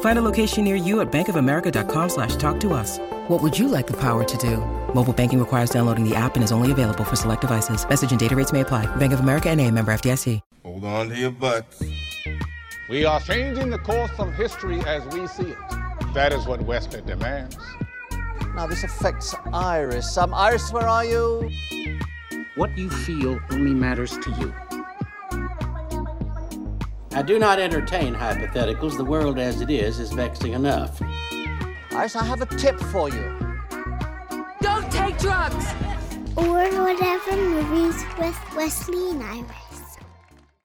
Find a location near you at bankofamerica.com slash talk to us. What would you like the power to do? Mobile banking requires downloading the app and is only available for select devices. Message and data rates may apply. Bank of America and a member FDIC. Hold on to your butts. We are changing the course of history as we see it. That is what Wesley demands. Now this affects Iris. Um, Iris, where are you? What you feel only matters to you. I do not entertain hypotheticals. The world as it is is vexing enough. Iris, I have a tip for you. Don't take drugs! Or whatever movies with Wesley and Iris.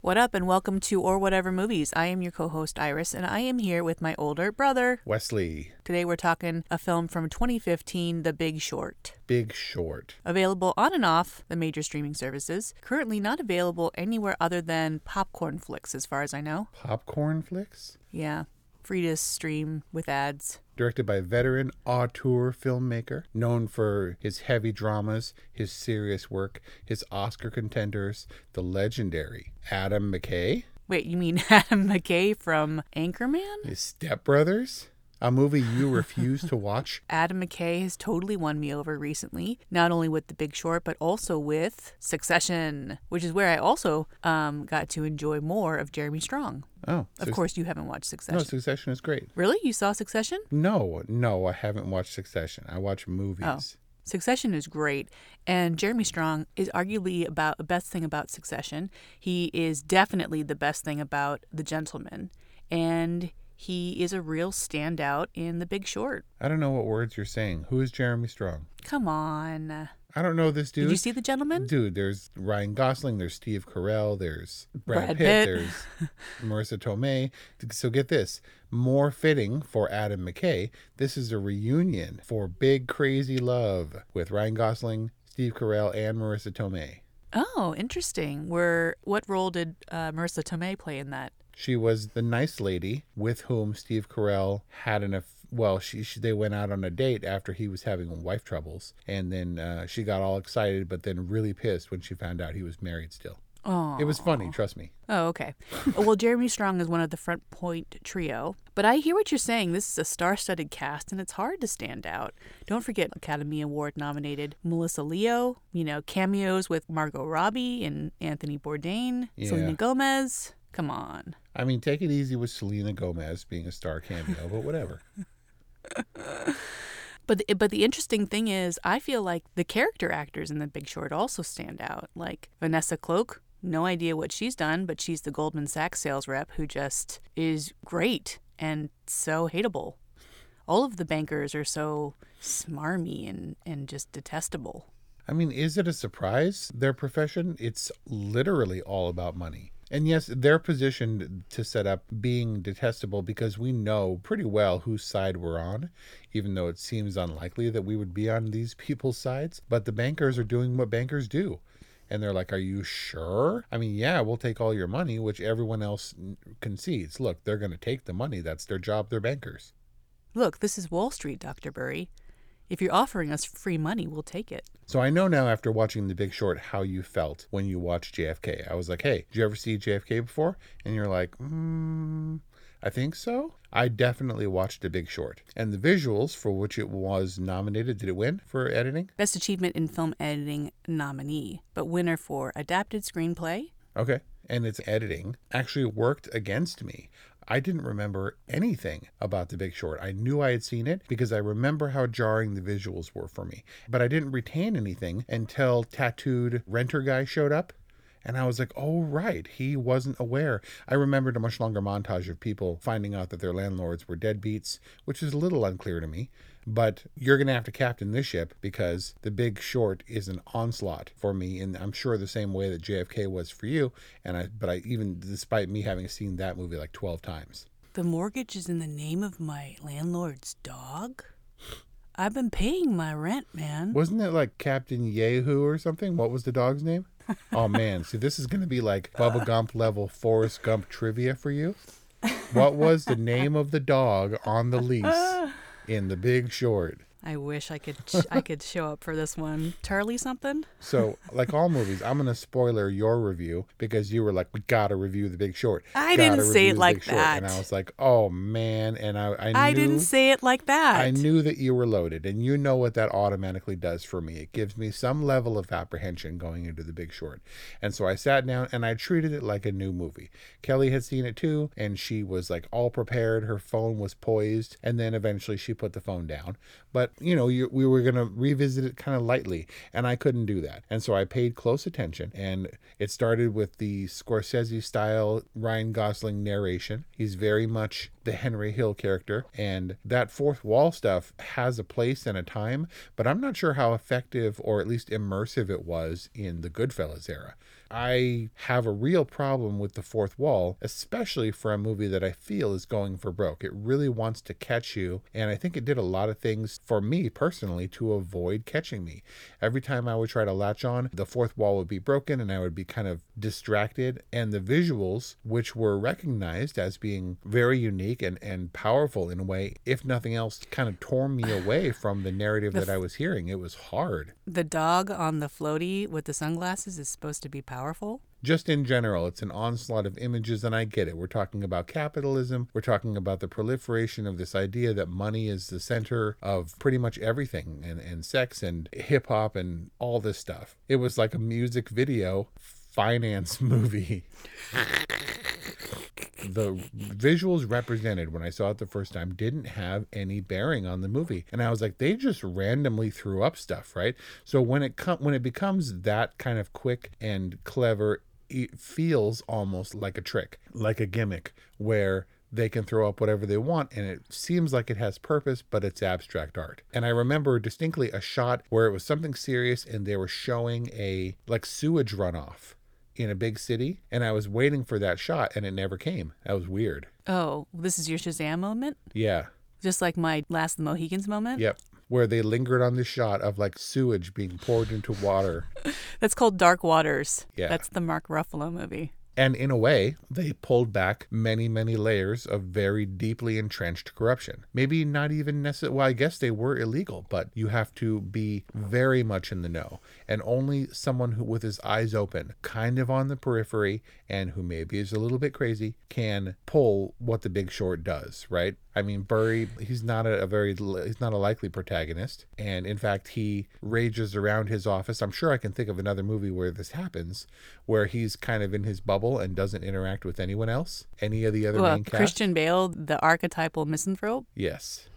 What up, and welcome to Or Whatever Movies. I am your co host, Iris, and I am here with my older brother, Wesley. Today we're talking a film from 2015, The Big Short. Big Short. Available on and off the major streaming services. Currently not available anywhere other than Popcorn Flicks, as far as I know. Popcorn Flicks? Yeah. Free to stream with ads directed by veteran auteur filmmaker, known for his heavy dramas, his serious work, his Oscar contenders, the legendary Adam McKay. Wait, you mean Adam McKay from Anchorman? His stepbrothers? A movie you refuse to watch. Adam McKay has totally won me over recently, not only with The Big Short, but also with Succession, which is where I also um, got to enjoy more of Jeremy Strong. Oh, of course you haven't watched Succession. No, Succession is great. Really, you saw Succession? No, no, I haven't watched Succession. I watch movies. Oh. Succession is great, and Jeremy Strong is arguably about the best thing about Succession. He is definitely the best thing about The Gentlemen, and he is a real standout in The Big Short. I don't know what words you're saying. Who is Jeremy Strong? Come on. I don't know this dude. Did you see The gentleman? Dude, there's Ryan Gosling, there's Steve Carell, there's Brad, Brad Pitt, Pitt, there's Marisa Tomei. So get this, more fitting for Adam McKay, this is a reunion for Big Crazy Love with Ryan Gosling, Steve Carell, and Marisa Tomei. Oh, interesting. Where what role did uh, Marisa Tomei play in that? She was the nice lady with whom Steve Carell had an aff- well, she, she, they went out on a date after he was having wife troubles, and then uh, she got all excited, but then really pissed when she found out he was married still. Oh, it was funny. Trust me. Oh, okay. well, Jeremy Strong is one of the front point trio, but I hear what you're saying. This is a star-studded cast, and it's hard to stand out. Don't forget Academy Award nominated Melissa Leo. You know, cameos with Margot Robbie and Anthony Bourdain, yeah. Selena Gomez. Come on. I mean, take it easy with Selena Gomez being a star cameo, but whatever. but the, but the interesting thing is, I feel like the character actors in The Big Short also stand out. Like Vanessa Cloke, no idea what she's done, but she's the Goldman Sachs sales rep who just is great and so hateable. All of the bankers are so smarmy and, and just detestable. I mean, is it a surprise? Their profession, it's literally all about money. And yes, they're positioned to set up being detestable because we know pretty well whose side we're on, even though it seems unlikely that we would be on these people's sides. But the bankers are doing what bankers do. And they're like, Are you sure? I mean, yeah, we'll take all your money, which everyone else concedes. Look, they're going to take the money. That's their job. They're bankers. Look, this is Wall Street, Dr. Burry. If you're offering us free money, we'll take it. So I know now after watching The Big Short how you felt when you watched JFK. I was like, hey, did you ever see JFK before? And you're like, hmm, I think so. I definitely watched The Big Short. And the visuals for which it was nominated, did it win for editing? Best Achievement in Film Editing nominee, but winner for Adapted Screenplay. Okay and its editing actually worked against me. I didn't remember anything about The Big Short. I knew I had seen it because I remember how jarring the visuals were for me, but I didn't retain anything until tattooed renter guy showed up. And I was like, oh, right. He wasn't aware. I remembered a much longer montage of people finding out that their landlords were deadbeats, which is a little unclear to me. But you're going to have to captain this ship because the big short is an onslaught for me. And I'm sure the same way that JFK was for you. And I, but I, even despite me having seen that movie like 12 times. The mortgage is in the name of my landlord's dog? I've been paying my rent, man. Wasn't it like Captain Yahoo or something? What was the dog's name? oh man, see this is gonna be like Bubba Gump level Forrest Gump trivia for you. What was the name of the dog on the lease in The Big Short? I wish I could I could show up for this one. Charlie something? So, like all movies, I'm gonna spoiler your review because you were like, "We gotta review The Big Short." I Gotta didn't say it like Big Short." that. and I was like, "Oh man!" And I, I, knew, I didn't say it like that. I knew that you were loaded, and you know what that automatically does for me. It gives me some level of apprehension going into The Big Short. And so I sat down and I treated it like a new movie. Kelly had seen it too, and she was like all prepared. Her phone was poised, and then eventually she put the phone down. But, you know, you, we were going to revisit it kind of lightly, and I couldn't do that. And so I paid close attention, and it started with the Scorsese style Ryan Gosling narration. He's very much the Henry Hill character, and that fourth wall stuff has a place and a time, but I'm not sure how effective or at least immersive it was in the Goodfellas era. I have a real problem with the fourth wall, especially for a movie that I feel is going for broke. It really wants to catch you, and I think it did a lot of things for me personally to avoid catching me. Every time I would try to latch on, the fourth wall would be broken and I would be kind of distracted, and the visuals, which were recognized as being very unique and, and powerful in a way, if nothing else, kind of tore me away from the narrative that I was hearing. It was hard. The dog on the floaty with the sunglasses is supposed to be powerful. just in general, it's an onslaught of images, and I get it. We're talking about capitalism. We're talking about the proliferation of this idea that money is the center of pretty much everything, and, and sex and hip hop and all this stuff. It was like a music video finance movie. The visuals represented when I saw it the first time didn't have any bearing on the movie, and I was like, they just randomly threw up stuff, right? So when it com- when it becomes that kind of quick and clever, it feels almost like a trick, like a gimmick, where they can throw up whatever they want and it seems like it has purpose but it's abstract art. And i remember distinctly a shot where it was something serious and they were showing a like sewage runoff in a big city and i was waiting for that shot and it never came that was weird Oh, this is your Shazam moment? yeah Just like my Last the Mohicans moment? yep where they lingered on the shot of like sewage being poured into water That's called Dark Waters. Yeah. That's the Mark Ruffalo movie. And in a way, they pulled back many, many layers of very deeply entrenched corruption. Maybe not even necessarily, well, I guess they were illegal, but you have to be very much in the know. And only someone who, with his eyes open, kind of on the periphery, and who maybe is a little bit crazy, can pull what the big short does, right? I mean, Burry, he's not a, a very, he's not a likely protagonist. And in fact, he rages around his office. I'm sure I can think of another movie where this happens, where he's kind of in his bubble and doesn't interact with anyone else, any of the other Well, main cast. Christian Bale, the archetypal misanthrope. Yes.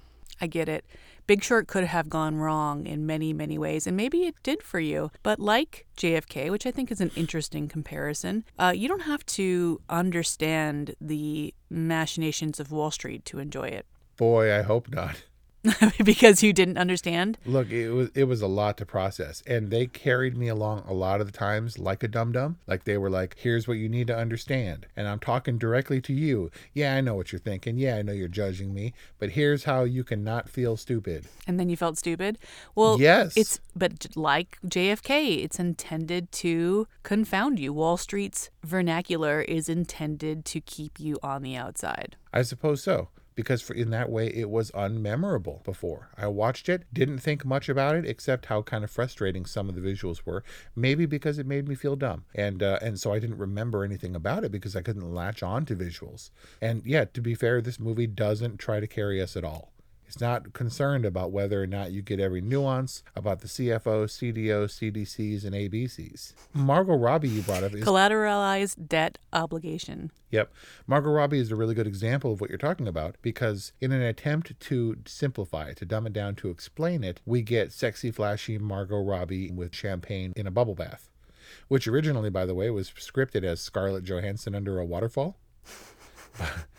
I get it. Big Short could have gone wrong in many, many ways, and maybe it did for you. But like JFK, which I think is an interesting comparison, uh, you don't have to understand the machinations of Wall Street to enjoy it. Boy, I hope not. because you didn't understand. Look, it was it was a lot to process, and they carried me along a lot of the times like a dum dum. Like they were like, "Here's what you need to understand," and I'm talking directly to you. Yeah, I know what you're thinking. Yeah, I know you're judging me, but here's how you can not feel stupid. And then you felt stupid. Well, Yes. It's but like JFK, it's intended to confound you. Wall Street's vernacular is intended to keep you on the outside. I suppose so. Because for, in that way, it was unmemorable before. I watched it, didn't think much about it, except how kind of frustrating some of the visuals were. Maybe because it made me feel dumb, and uh, and so I didn't remember anything about it because I couldn't latch on to visuals. And yeah, to be fair, this movie doesn't try to carry us at all. It's not concerned about whether or not you get every nuance about the CFO, CDO, CDCs, and ABCs. Margot Robbie, you brought up, is Collateralized debt obligation. Yep. Margot Robbie is a really good example of what you're talking about because, in an attempt to simplify it, to dumb it down, to explain it, we get sexy, flashy Margot Robbie with champagne in a bubble bath, which originally, by the way, was scripted as Scarlett Johansson under a waterfall.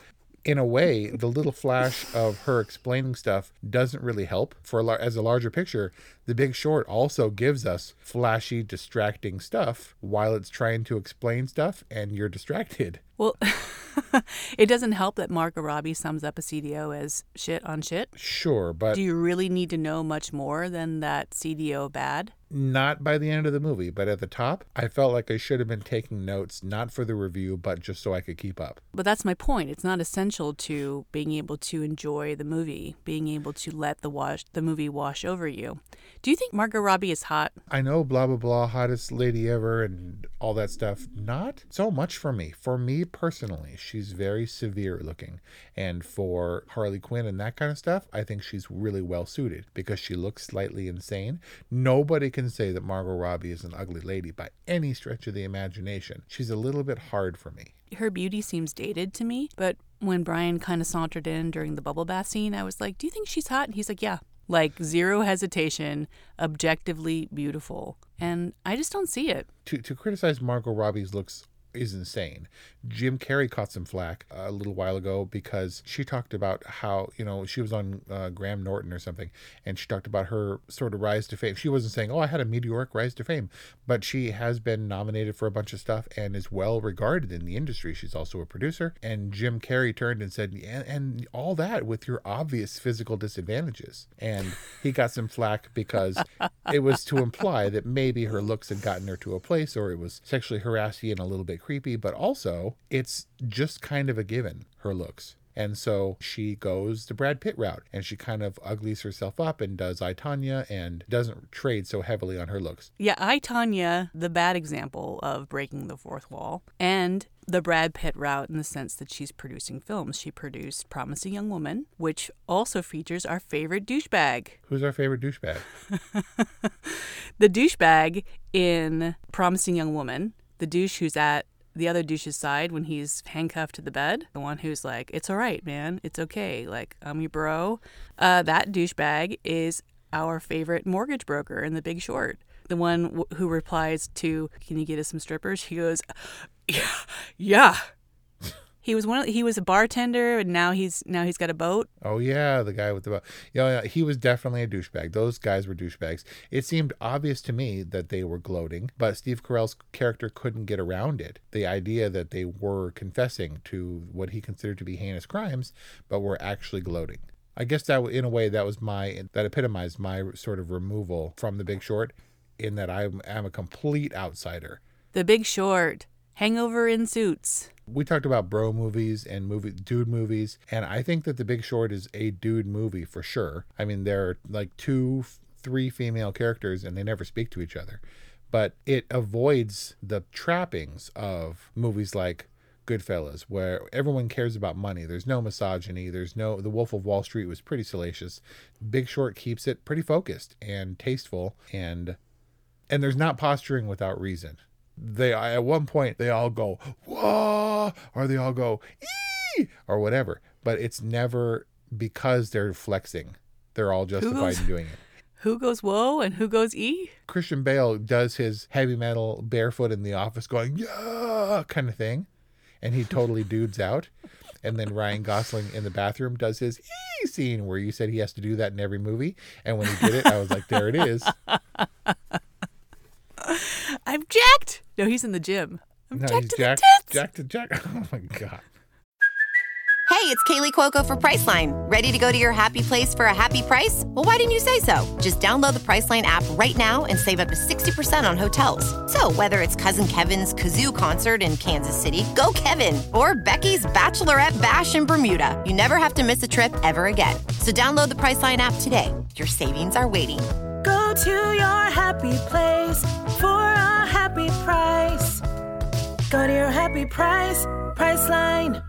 in a way, the little flash of her explaining stuff doesn't really help. For a as a larger picture, The Big Short also gives us flashy, distracting stuff while it's trying to explain stuff, and you're distracted. Well, it doesn't help that Margot Robbie sums up a CDO as shit on shit. Sure, but Do you really need to know much more than that CDO bad? not by the end of the movie. But at the top, I felt like I should have been taking notes, not for the review, but just so I could keep up. But that's my point. It's not essential to being able to enjoy the movie, being able to let the wash the movie wash over you. Do you think Margot Robbie is hot? I know blah blah blah, hottest lady ever, and all that stuff. Not so much for me. For me personally, she's very severe looking, and for Harley Quinn and that kind of stuff, I think she's really well suited because she looks slightly insane. Nobody can say that Margot Robbie is an ugly lady by any stretch of the imagination. She's a little bit hard for me. Her beauty seems dated to me, but when Brian kind of sauntered in during the bubble bath scene, I was like, "Do you think she's hot?" And he's like, "Yeah." Like zero hesitation, objectively beautiful. And I just don't see it. to to criticize Margot Robbie's looks is insane. Jim Carrey caught some flack a little while ago because she talked about how you know she was on uh, Graham Norton or something, and she talked about her sort of rise to fame. She wasn't saying, "Oh, I had a meteoric rise to fame," but she has been nominated for a bunch of stuff and is well regarded in the industry. She's also a producer. And Jim Carrey turned and said, "And, and all that with your obvious physical disadvantages," and he got some flack because it was to imply that maybe her looks had gotten her to a place, or it was sexually harassing and a little bit creepy, but also it's just kind of a given, her looks. And so she goes the Brad Pitt route and she kind of uglies herself up and does I, Tanya, and doesn't trade so heavily on her looks. Yeah, I, Tanya, the bad example of breaking the fourth wall, and the Brad Pitt route in the sense that she's producing films. She produced Promising Young Woman, which also features our favorite douchebag. Who's our favorite douchebag? The douchebag in Promising Young Woman, the douche who's at the other douche's side when he's handcuffed to the bed, the one who's like, it's all right, man, it's okay, like, I'm your bro. Uh, that douchebag is our favorite mortgage broker in The Big Short. The one w- who replies to, "Can you get us some strippers?" He goes, "Yeah, yeah." He was one. Of, he was a bartender, and now he's now he's got a boat. Oh yeah, the guy with the yeah, yeah, he was definitely a douchebag. Those guys were douchebags. It seemed obvious to me that they were gloating, but Steve Carell's character couldn't get around it. The idea that they were confessing to what he considered to be heinous crimes, but were actually gloating. I guess that in a way that was my that epitomized my sort of removal from The Big Short, in that I am a complete outsider. The Big Short, Hangover in Suits. We talked about bro movies and movie dude movies, and I think that The Big Short is a dude movie for sure. I mean, there are like two, three female characters, and they never speak to each other, but it avoids the trappings of movies like Goodfellas, where everyone cares about money. There's no misogyny. There's no. The Wolf of Wall Street was pretty salacious. Big Short keeps it pretty focused and tasteful, and and there's not posturing without reason they at one point they all go whoa or they all go ee or whatever. But it's never because they're flexing. They're all justified goes- in doing it. Who goes whoa and who goes e? christian bale does his heavy metal barefoot in the office going yeah kind of thing. And he totally dudes out. And then ryan gosling in the bathroom does his ee scene where you said he has to do that in every movie. And when he did it i was like there it is I'm jacked. No, he's in the gym. I'm no, jacked he's to jacked, the tits. jacked to jack oh my god Hey, it's Kaley Cuoco for Priceline. Ready to go to your happy place for a happy price? Well, why didn't you say so? Just download the Priceline app right now and save up to 60% on hotels. So, whether it's Cousin Kevin's Kazoo concert in Kansas City, go Kevin, or Becky's Bachelorette Bash in Bermuda, you never have to miss a trip ever again. So, download the Priceline app today. Your savings are waiting. Go to your happy place for a happy price. Go to your happy price, Priceline.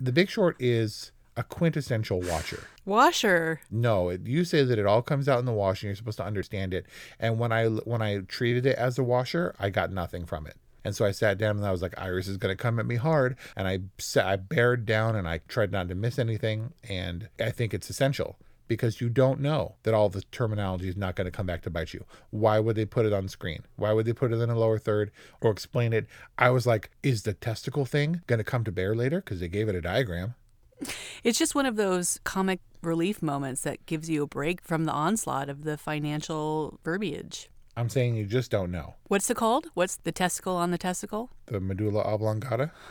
The Big Short is a quintessential washer. Washer. No, it, you say that it all comes out in the wash and you're supposed to understand it. And when I when I treated it as a washer, I got nothing from it. And so I sat down and I was like, Iris is going to come at me hard. And I sat, I bared down and I tried not to miss anything. And I think it's essential because you don't know that all the terminology is not going to come back to bite you. Why would they put it on screen? Why would they put it in a lower third or explain it? I was like, is the testicle thing going to come to bear later? Because they gave it a diagram. It's just one of those comic relief moments that gives you a break from the onslaught of the financial verbiage. I'm saying you just don't know. What's it called? What's the testicle on the testicle? The medulla oblongata?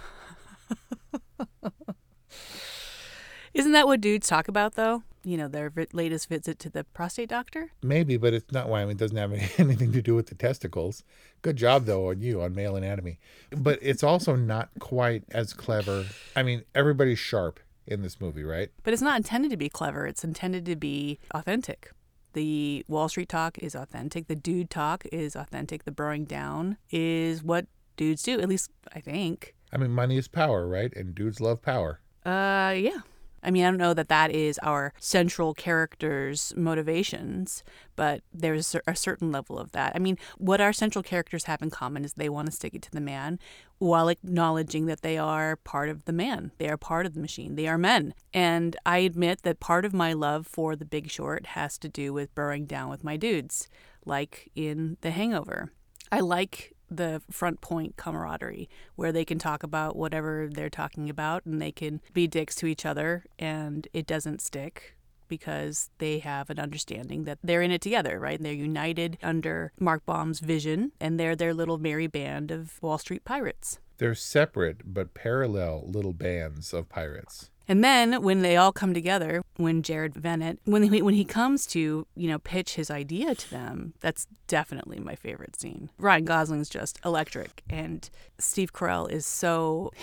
Isn't that what dudes talk about, though? You know, their latest visit to the prostate doctor? Maybe, but it's not why. I mean, it doesn't have anything to do with the testicles. Good job, though, on you on male anatomy. But it's also not quite as clever. I mean, everybody's sharp in this movie, right? But it's not intended to be clever, it's intended to be authentic. The Wall Street talk is authentic. The dude talk is authentic. The burrowing down is what dudes do, at least I think. I mean, money is power, right? And dudes love power. Uh, yeah. I mean, I don't know that that is our central character's motivations, but there's a certain level of that. I mean, what our central characters have in common is they want to stick it to the man while acknowledging that they are part of the man. They are part of the machine. They are men. And I admit that part of my love for The Big Short has to do with burrowing down with my dudes, like in The Hangover. I like the front point camaraderie where they can talk about whatever they're talking about and they can be dicks to each other and it doesn't stick because they have an understanding that they're in it together, right? And They're united under Mark Baum's vision and they're their little merry band of Wall Street pirates. They're separate but parallel little bands of pirates. And then when they all come together, when Jared Vennett, when he, when he comes to you know pitch his idea to them, that's definitely my favorite scene. Ryan Gosling's just electric, and Steve Carell is so.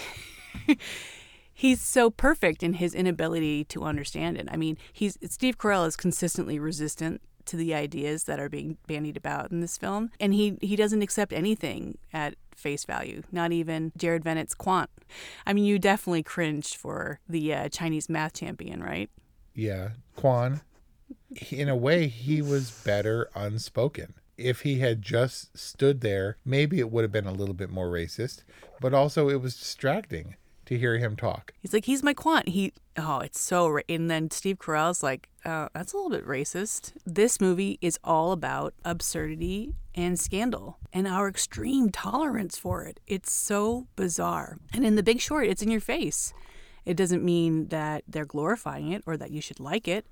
He's so perfect in his inability to understand it. I mean, he's Steve Carell is consistently resistant to the ideas that are being bandied about in this film, and he he doesn't accept anything at face value, not even Jared Vennett's quant. I mean, you definitely cringed for the uh, Chinese math champion, right? Yeah, Quan. In a way, he was better unspoken. If he had just stood there, maybe it would have been a little bit more racist, but also it was distracting to hear him talk. He's like, he's my quant. He, oh, it's so. Ra-. And then Steve Carell's like, uh, that's a little bit racist. This movie is all about absurdity and scandal and our extreme tolerance for it. It's so bizarre. And in The Big Short, it's in your face. It doesn't mean that they're glorifying it or that you should like it.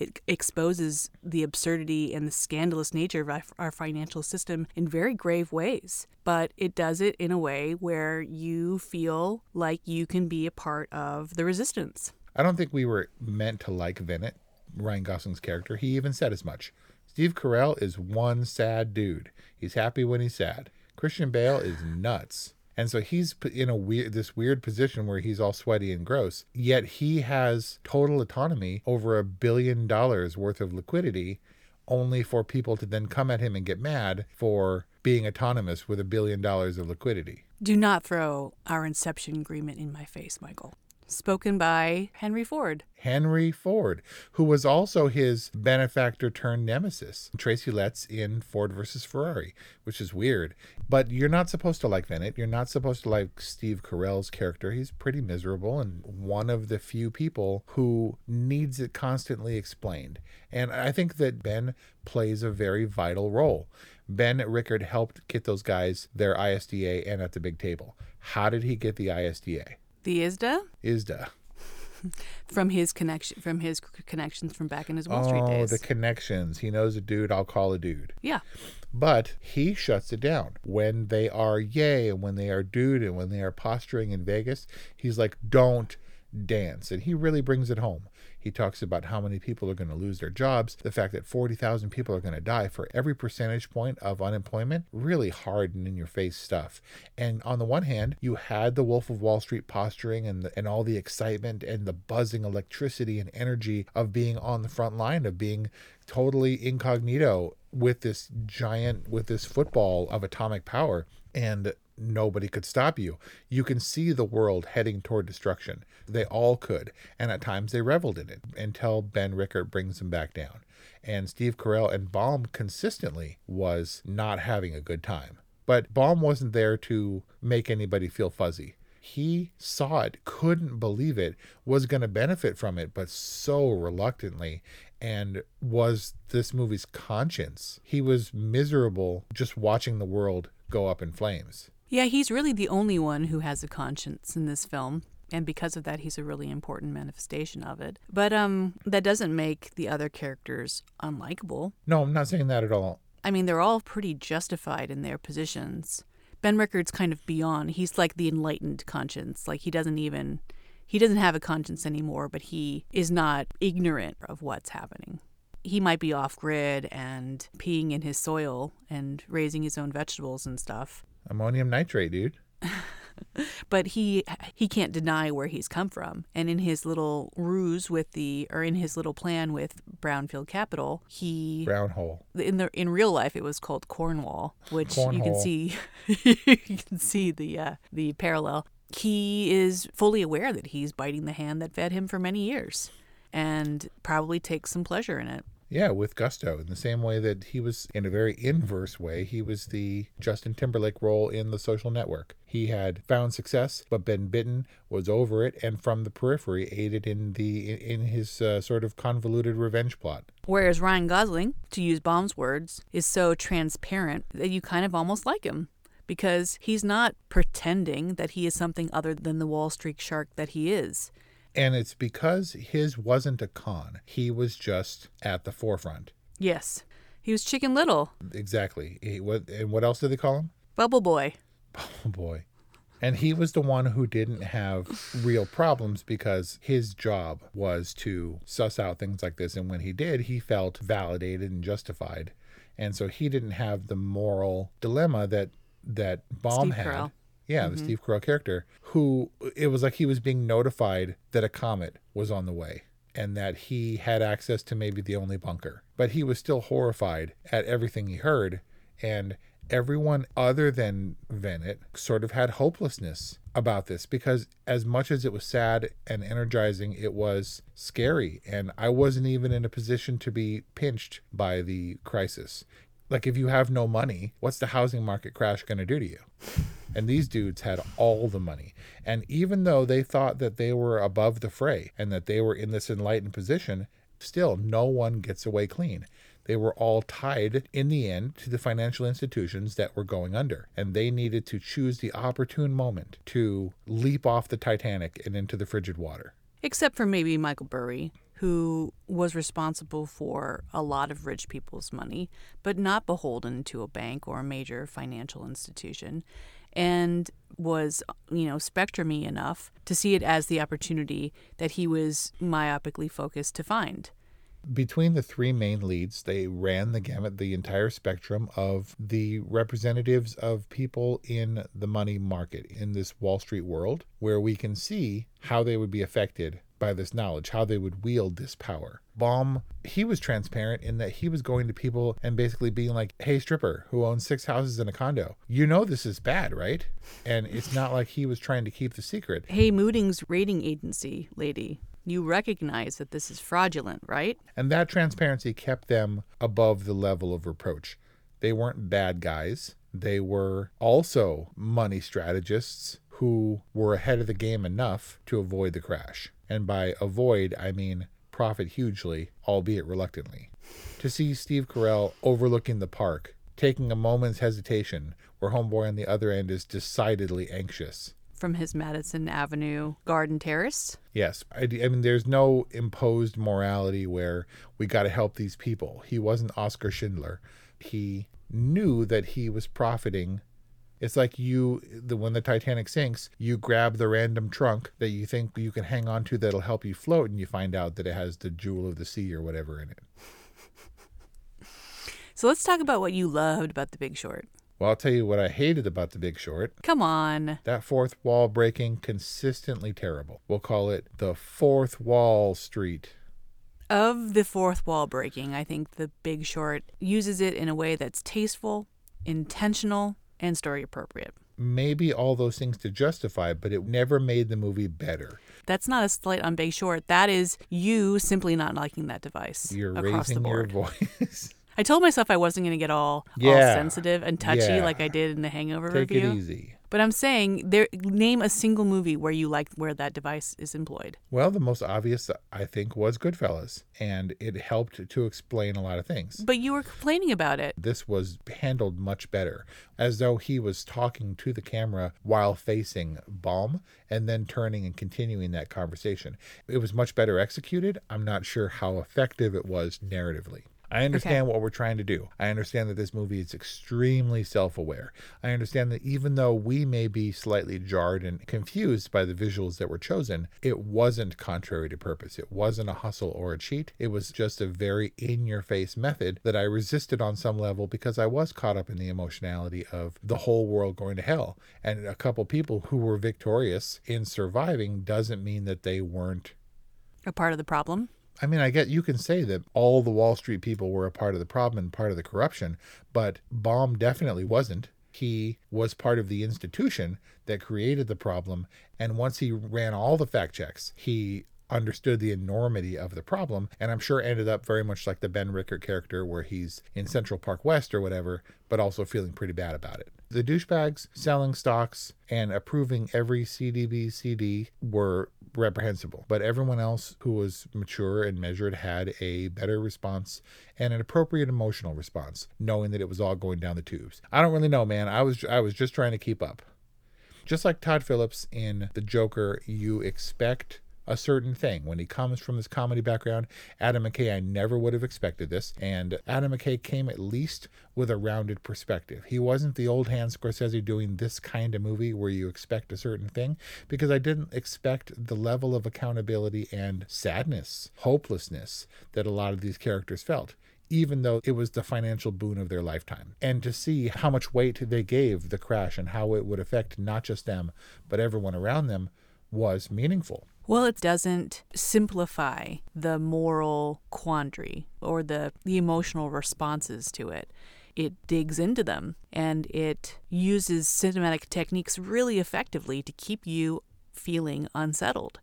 It exposes the absurdity and the scandalous nature of our- financial system in very grave ways. But it does it in a way where you feel like you can be a part of the resistance. I don't think we were meant to like Vennett, Ryan Gosling's character. He even said as much. Steve Carell is one sad dude. He's happy when he's sad. Christian Bale is nuts. And so he's in a weird this weird position where he's all sweaty and gross. Yet he has total autonomy over a billion dollars worth of liquidity only for people to then come at him and get mad for being autonomous with a billion dollars of liquidity. Do not throw our inception agreement in my face, Michael. Spoken by Henry Ford. Henry Ford, who was also his benefactor turned nemesis. Tracy Letts in Ford versus Ferrari, which is weird. But you're not supposed to like Vennett. You're not supposed to like Steve Carell's character. He's pretty miserable and one of the few people who needs it constantly explained. And I think that Ben plays a very vital role. Ben Rickert helped get those guys their ISDA and at the big table. How did he get the ISDA? The ISDA ISDA. from his connection from his connections from back in his Wall Street oh, days. the connections. He knows a dude, I'll call a dude. yeah. But he shuts it down. When they are yay and when they are dude and when they are posturing in Vegas, he's like, don't dance. And he really brings it home. He talks about how many people are going to lose their jobs, the fact that 40,000 people are going to die for every percentage point of unemployment. Really hard and in your face stuff. And on the one hand, you had the Wolf of Wall Street posturing and, the, and all the excitement and the buzzing electricity and energy of being on the front line, of being totally incognito with this giant, with this football of atomic power. And nobody could stop you. You can see the world heading toward destruction. They all could. And at times they reveled in it until Ben Rickert brings them back down. And Steve Carell and Baum consistently was not having a good time. But Baum wasn't there to make anybody feel fuzzy. He saw it, couldn't believe it, was going to benefit from it, but so reluctantly, and was this movie's conscience. He was miserable just watching the world go up in flames. Yeah, he's really the only one who has a conscience in this film. And because of that, he's a really important manifestation of it. But um, that doesn't make the other characters unlikable. No, I'm not saying that at all. I mean, they're all pretty justified in their positions. Ben Rickert's kind of beyond. He's like the enlightened conscience. Like he doesn't even he doesn't have a conscience anymore, but he is not ignorant of what's happening. He might be off grid and peeing in his soil and raising his own vegetables and stuff. Ammonium nitrate, dude. but he he can't deny where he's come from. And in his little ruse with the or in his little plan with Brownfield Capital, he brown hole. In the in real life it was called Cornwall, which Cornhole. you can see you can see the uh, the parallel. He is fully aware that he's biting the hand that fed him for many years and probably takes some pleasure in it. Yeah, with gusto, in the same way that he was, in a very inverse way, he was the Justin Timberlake role in The Social Network. He had found success, but been bitten, was over it, and from the periphery aided in the in his uh, sort of convoluted revenge plot. Whereas Ryan Gosling, to use Baum's words, is so transparent that you kind of almost like him because he's not pretending that he is something other than the Wall Street shark that he is. And it's because his wasn't a con. He was just at the forefront. Yes. He was Chicken Little. Exactly. He, what, and what else did they call him? Bubble Boy. Bubble Boy. And he was the one who didn't have real problems because his job was to suss out things like this. And when he did, he felt validated and justified. And so he didn't have the moral dilemma that that Baum Steve had. Carell. Yeah, Mhm. the Steve Carell character, who it was like he was being notified that a comet was on the way and that he had access to maybe the only bunker. But he was still horrified at everything he heard, and everyone other than Vennett sort of had hopelessness about this because as much as it was sad and energizing, it was scary. And I wasn't even in a position to be pinched by the crisis. Like, if you have no money, what's the housing market crash going to do to you? And these dudes had all the money. And even though they thought that they were above the fray and that they were in this enlightened position, still no one gets away clean. They were all tied in the end to the financial institutions that were going under. And they needed to choose the opportune moment to leap off the Titanic and into the frigid water. Except for maybe Michael Burry, who was responsible for a lot of rich people's money, but not beholden to a bank or a major financial institution, and was, you know, spectrumy enough to see it as the opportunity that he was myopically focused to find. Between the three main leads, they ran the gamut, the entire spectrum of the representatives of people in the money market in this Wall Street world, where we can see how they would be affected by this knowledge, how they would wield this power. Baum, he was transparent in that he was going to people and basically being like, hey, stripper who owns six houses and a condo, you know this is bad, right? And it's not like he was trying to keep the secret. Hey, Mooding's rating agency lady, you recognize that this is fraudulent, right? And that transparency kept them above the level of reproach. They weren't bad guys. They were also money strategists who were ahead of the game enough to avoid the crash. And by avoid, I mean profit hugely, albeit reluctantly. To see Steve Carell overlooking the park, taking a moment's hesitation, where Homeboy on the other end is decidedly anxious. From his Madison Avenue garden terrace. Yes, I, I mean, there's no imposed morality where we got to help these people. He wasn't Oscar Schindler. He knew that he was profiting. It's like you, the when the Titanic sinks, you grab the random trunk that you think you can hang on to that'll help you float, and you find out that it has the jewel of the sea or whatever in it. So let's talk about what you loved about The Big Short. Well, I'll tell you what I hated about The Big Short. Come on. That fourth wall breaking, consistently terrible. We'll call it the fourth wall street. Of the fourth wall breaking, I think The Big Short uses it in a way that's tasteful, intentional, and story appropriate. maybe all those things to justify, but it never made the movie better. That's not a slight on Big Short. That is you simply not liking that device. You're raising your voice. I told myself I wasn't going to get all all sensitive and touchy Yeah. like I did in the Hangover Take review. it easy. But I'm saying there name a single movie where you like where that device is employed. Well, the most obvious, I think, was Goodfellas, and it helped to explain a lot of things. But you were complaining about it. This was handled much better, as though he was talking to the camera while facing Baum and then turning and continuing that conversation. It was much better executed. I'm not sure how effective it was narratively. I understand what we're trying to do. I understand that this movie is extremely self aware. I understand that even though we may be slightly jarred and confused by the visuals that were chosen, it wasn't contrary to purpose. It wasn't a hustle or a cheat. It was just a very in your face method that I resisted on some level because I was caught up in the emotionality of the whole world going to hell. And a couple people who were victorious in surviving doesn't mean that they weren't A part of the problem. I mean, I get you can say that all the Wall Street people were a part of the problem and part of the corruption, but Baum definitely wasn't. He was part of the institution that created the problem. And once he ran all the fact checks, he understood the enormity of the problem. And I'm sure ended up very much like the Ben Rickert character, where he's in Central Park West or whatever, but also feeling pretty bad about it. The douchebags selling stocks and approving every CDB CD were reprehensible, but everyone else who was mature and measured had a better response and an appropriate emotional response, knowing that it was all going down the tubes. I don't really know, man. I was I was just trying to keep up. Just like Todd Phillips in The Joker, you expect a certain thing. When he comes from this comedy background, Adam McKay, I never would have expected this. And Adam McKay came at least with a rounded perspective. He wasn't the old hand Scorsese doing this kind of movie where you expect a certain thing, because I didn't expect the level of accountability and sadness, hopelessness that a lot of these characters felt even though it was the financial boon of their lifetime. And to see how much weight they gave the crash and how it would affect not just them, but everyone around them was meaningful. Well, it doesn't simplify the moral quandary or the, the emotional responses to it. It digs into them and it uses cinematic techniques really effectively to keep you feeling unsettled,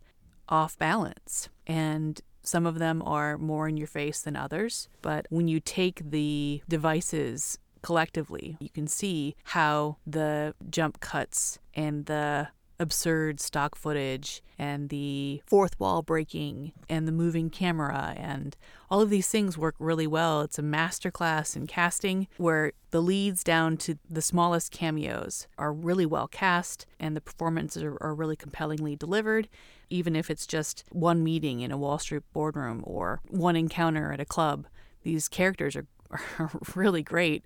off balance. And some of them are more in your face than others. But when you take the devices collectively, you can see how the jump cuts and the absurd stock footage and the fourth wall breaking and the moving camera and all of these things work really well. It's a masterclass in casting where the leads down to the smallest cameos are really well cast and the performances are, are really compellingly delivered, even if it's just one meeting in a Wall Street boardroom or one encounter at a club. These characters are, are really great.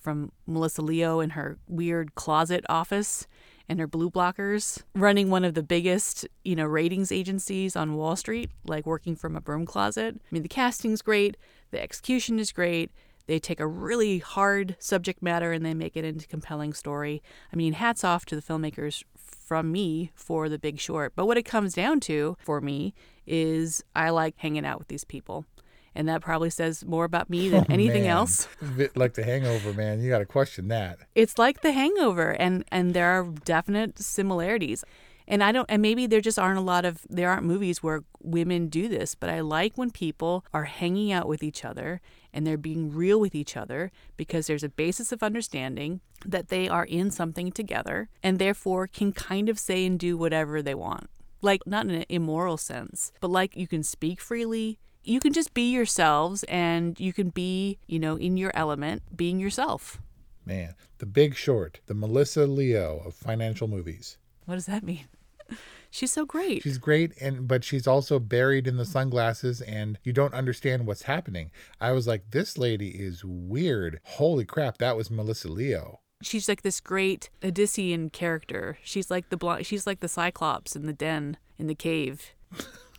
From Melissa Leo in her weird closet office and her blue blockers, running one of the biggest, you know, ratings agencies on Wall Street, like working from a broom closet. I mean, the casting's great, the execution is great. They take a really hard subject matter and they make it into compelling story. I mean, hats off to the filmmakers from me for The Big Short. But what it comes down to for me is I like hanging out with these people. And that probably says more about me than Oh, anything else. Like the hangover, man. You got to question that. it's like the hangover and and there are definite similarities and i don't and maybe there just aren't a lot of there aren't movies where women do this but i like when people are hanging out with each other and they're being real with each other because there's a basis of understanding that they are in something together and therefore can kind of say and do whatever they want like not in an immoral sense but like you can speak freely you can just be yourselves and you can be you know in your element being yourself Man, The Big Short, the Melissa Leo of financial movies. What does that mean? She's so great. She's great and but she's also buried in the sunglasses and you don't understand what's happening. I was like this lady is weird. Holy crap, that was Melissa Leo. She's like this great Odyssean character. She's like the bl- she's like the Cyclops in the den in the cave.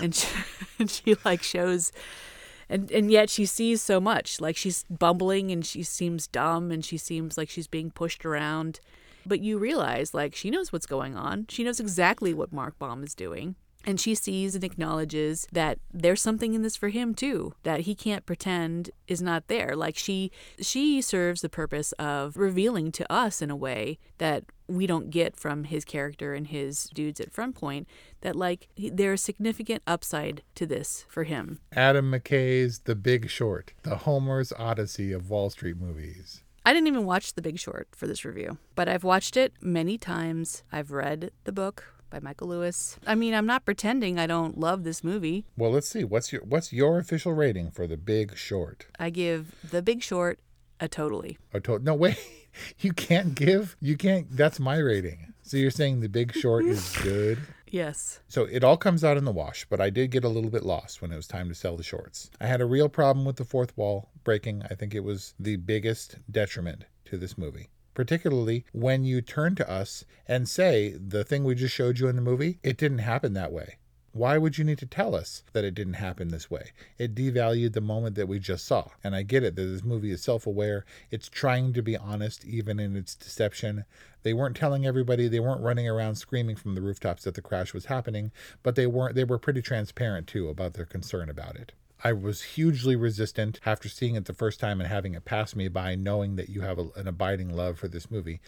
and she, and she like shows and and yet she sees so much. Like she's bumbling and she seems dumb and she seems like she's being pushed around. But you realize like she knows what's going on. She knows exactly what Mark Baum is doing. And she sees and acknowledges that there's something in this for him too, that he can't pretend is not there. Like she she serves the purpose of revealing to us in a way that we don't get from his character and his dudes at Front Point that like there's significant upside to this for him. Adam McKay's The Big Short, the Homer's Odyssey of Wall Street movies. I didn't even watch The Big Short for this review, but I've watched it many times. I've read the book by Michael Lewis. I mean, I'm not pretending I don't love this movie. Well, let's see. What's your what's your official rating for The Big Short? I give The Big Short a totally. A total. no, wait. You can't give. You can't. That's my rating. So you're saying The Big Short is good? Yes. So it all comes out in the wash, but I did get a little bit lost when it was time to sell the shorts. I had a real problem with the fourth wall breaking. I think it was the biggest detriment to this movie. Particularly when you turn to us and say the thing we just showed you in the movie, it didn't happen that way. Why would you need to tell us that it didn't happen this way? It devalued the moment that we just saw. And I get it that this movie is self aware. It's trying to be honest, even in its deception. They weren't telling everybody, they weren't running around screaming from the rooftops that the crash was happening, but they weren't they were pretty transparent too about their concern about it. I was hugely resistant after seeing it the first time and having it pass me by, knowing that you have a, an abiding love for this movie.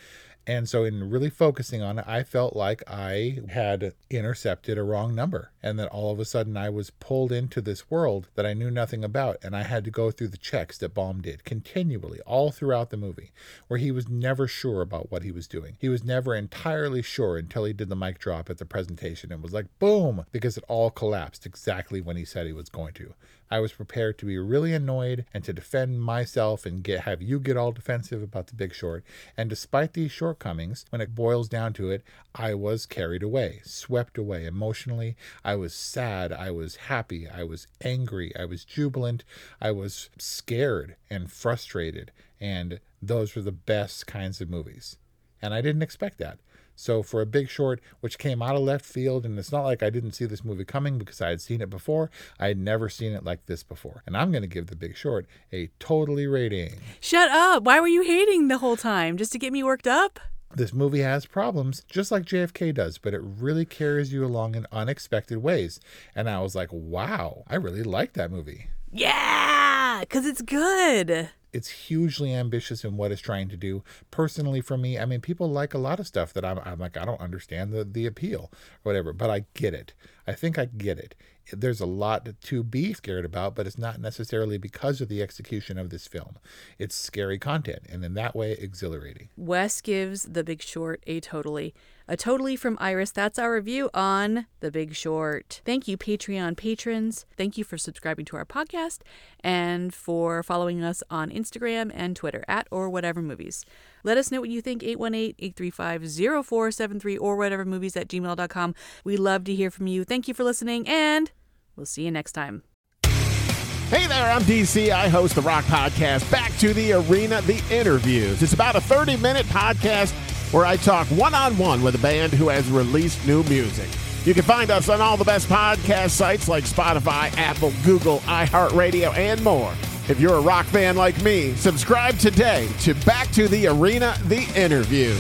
And so, in really focusing on it, I felt like I had intercepted a wrong number and that all of a sudden I was pulled into this world that I knew nothing about. And I had to go through the checks that Baum did continually, all throughout the movie, where he was never sure about what he was doing. He was never entirely sure until he did the mic drop at the presentation and was like, boom, because it all collapsed exactly when he said he was going to. I was prepared to be really annoyed and to defend myself and get have you get all defensive about the big short. And despite these shortcomings, when it boils down to it, I was carried away, swept away emotionally. I was sad, I was happy, I was angry, I was jubilant, I was scared and frustrated, and those were the best kinds of movies. And I didn't expect that. So for a big short, which came out of left field, and it's not like I didn't see this movie coming because I had seen it before. I had never seen it like this before. And I'm going to give The Big Short a totally rating. Shut up. Why were you hating the whole time? Just to get me worked up? This movie has problems, just like JFK does, but it really carries you along in unexpected ways. And I was like, wow, I really like that movie. Yeah, because it's good it's hugely ambitious in what it's trying to do. Personally, for me, I mean, people like a lot of stuff that I'm, I'm like, I don't understand the, the appeal or whatever, but I get it. I think I get it. There's a lot to be scared about, but it's not necessarily because of the execution of this film. It's scary content, and in that way, exhilarating. Wes gives The Big Short a totally. A totally from Iris. That's our review on The Big Short. Thank you, Patreon patrons. Thank you for subscribing to our podcast and for following us on Instagram and Twitter at or whatever movies. Let us know what you think, 818-835-0473 or whatever movies at gmail.com. We love to hear from you. Thank you for listening, and we'll see you next time. Hey there, I'm DC. I host the Rock Podcast, Back to the Arena, The Interviews. It's about a 30 minute podcast where I talk one on one with a band who has released new music. You can find us on all the best podcast sites like Spotify, Apple, Google, iHeartRadio, and more. If you're a rock fan like me, subscribe today to Back to the Arena The Interview.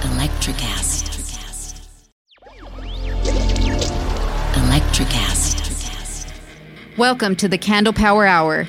Electricast. Electricast. Welcome to the Candle Power Hour.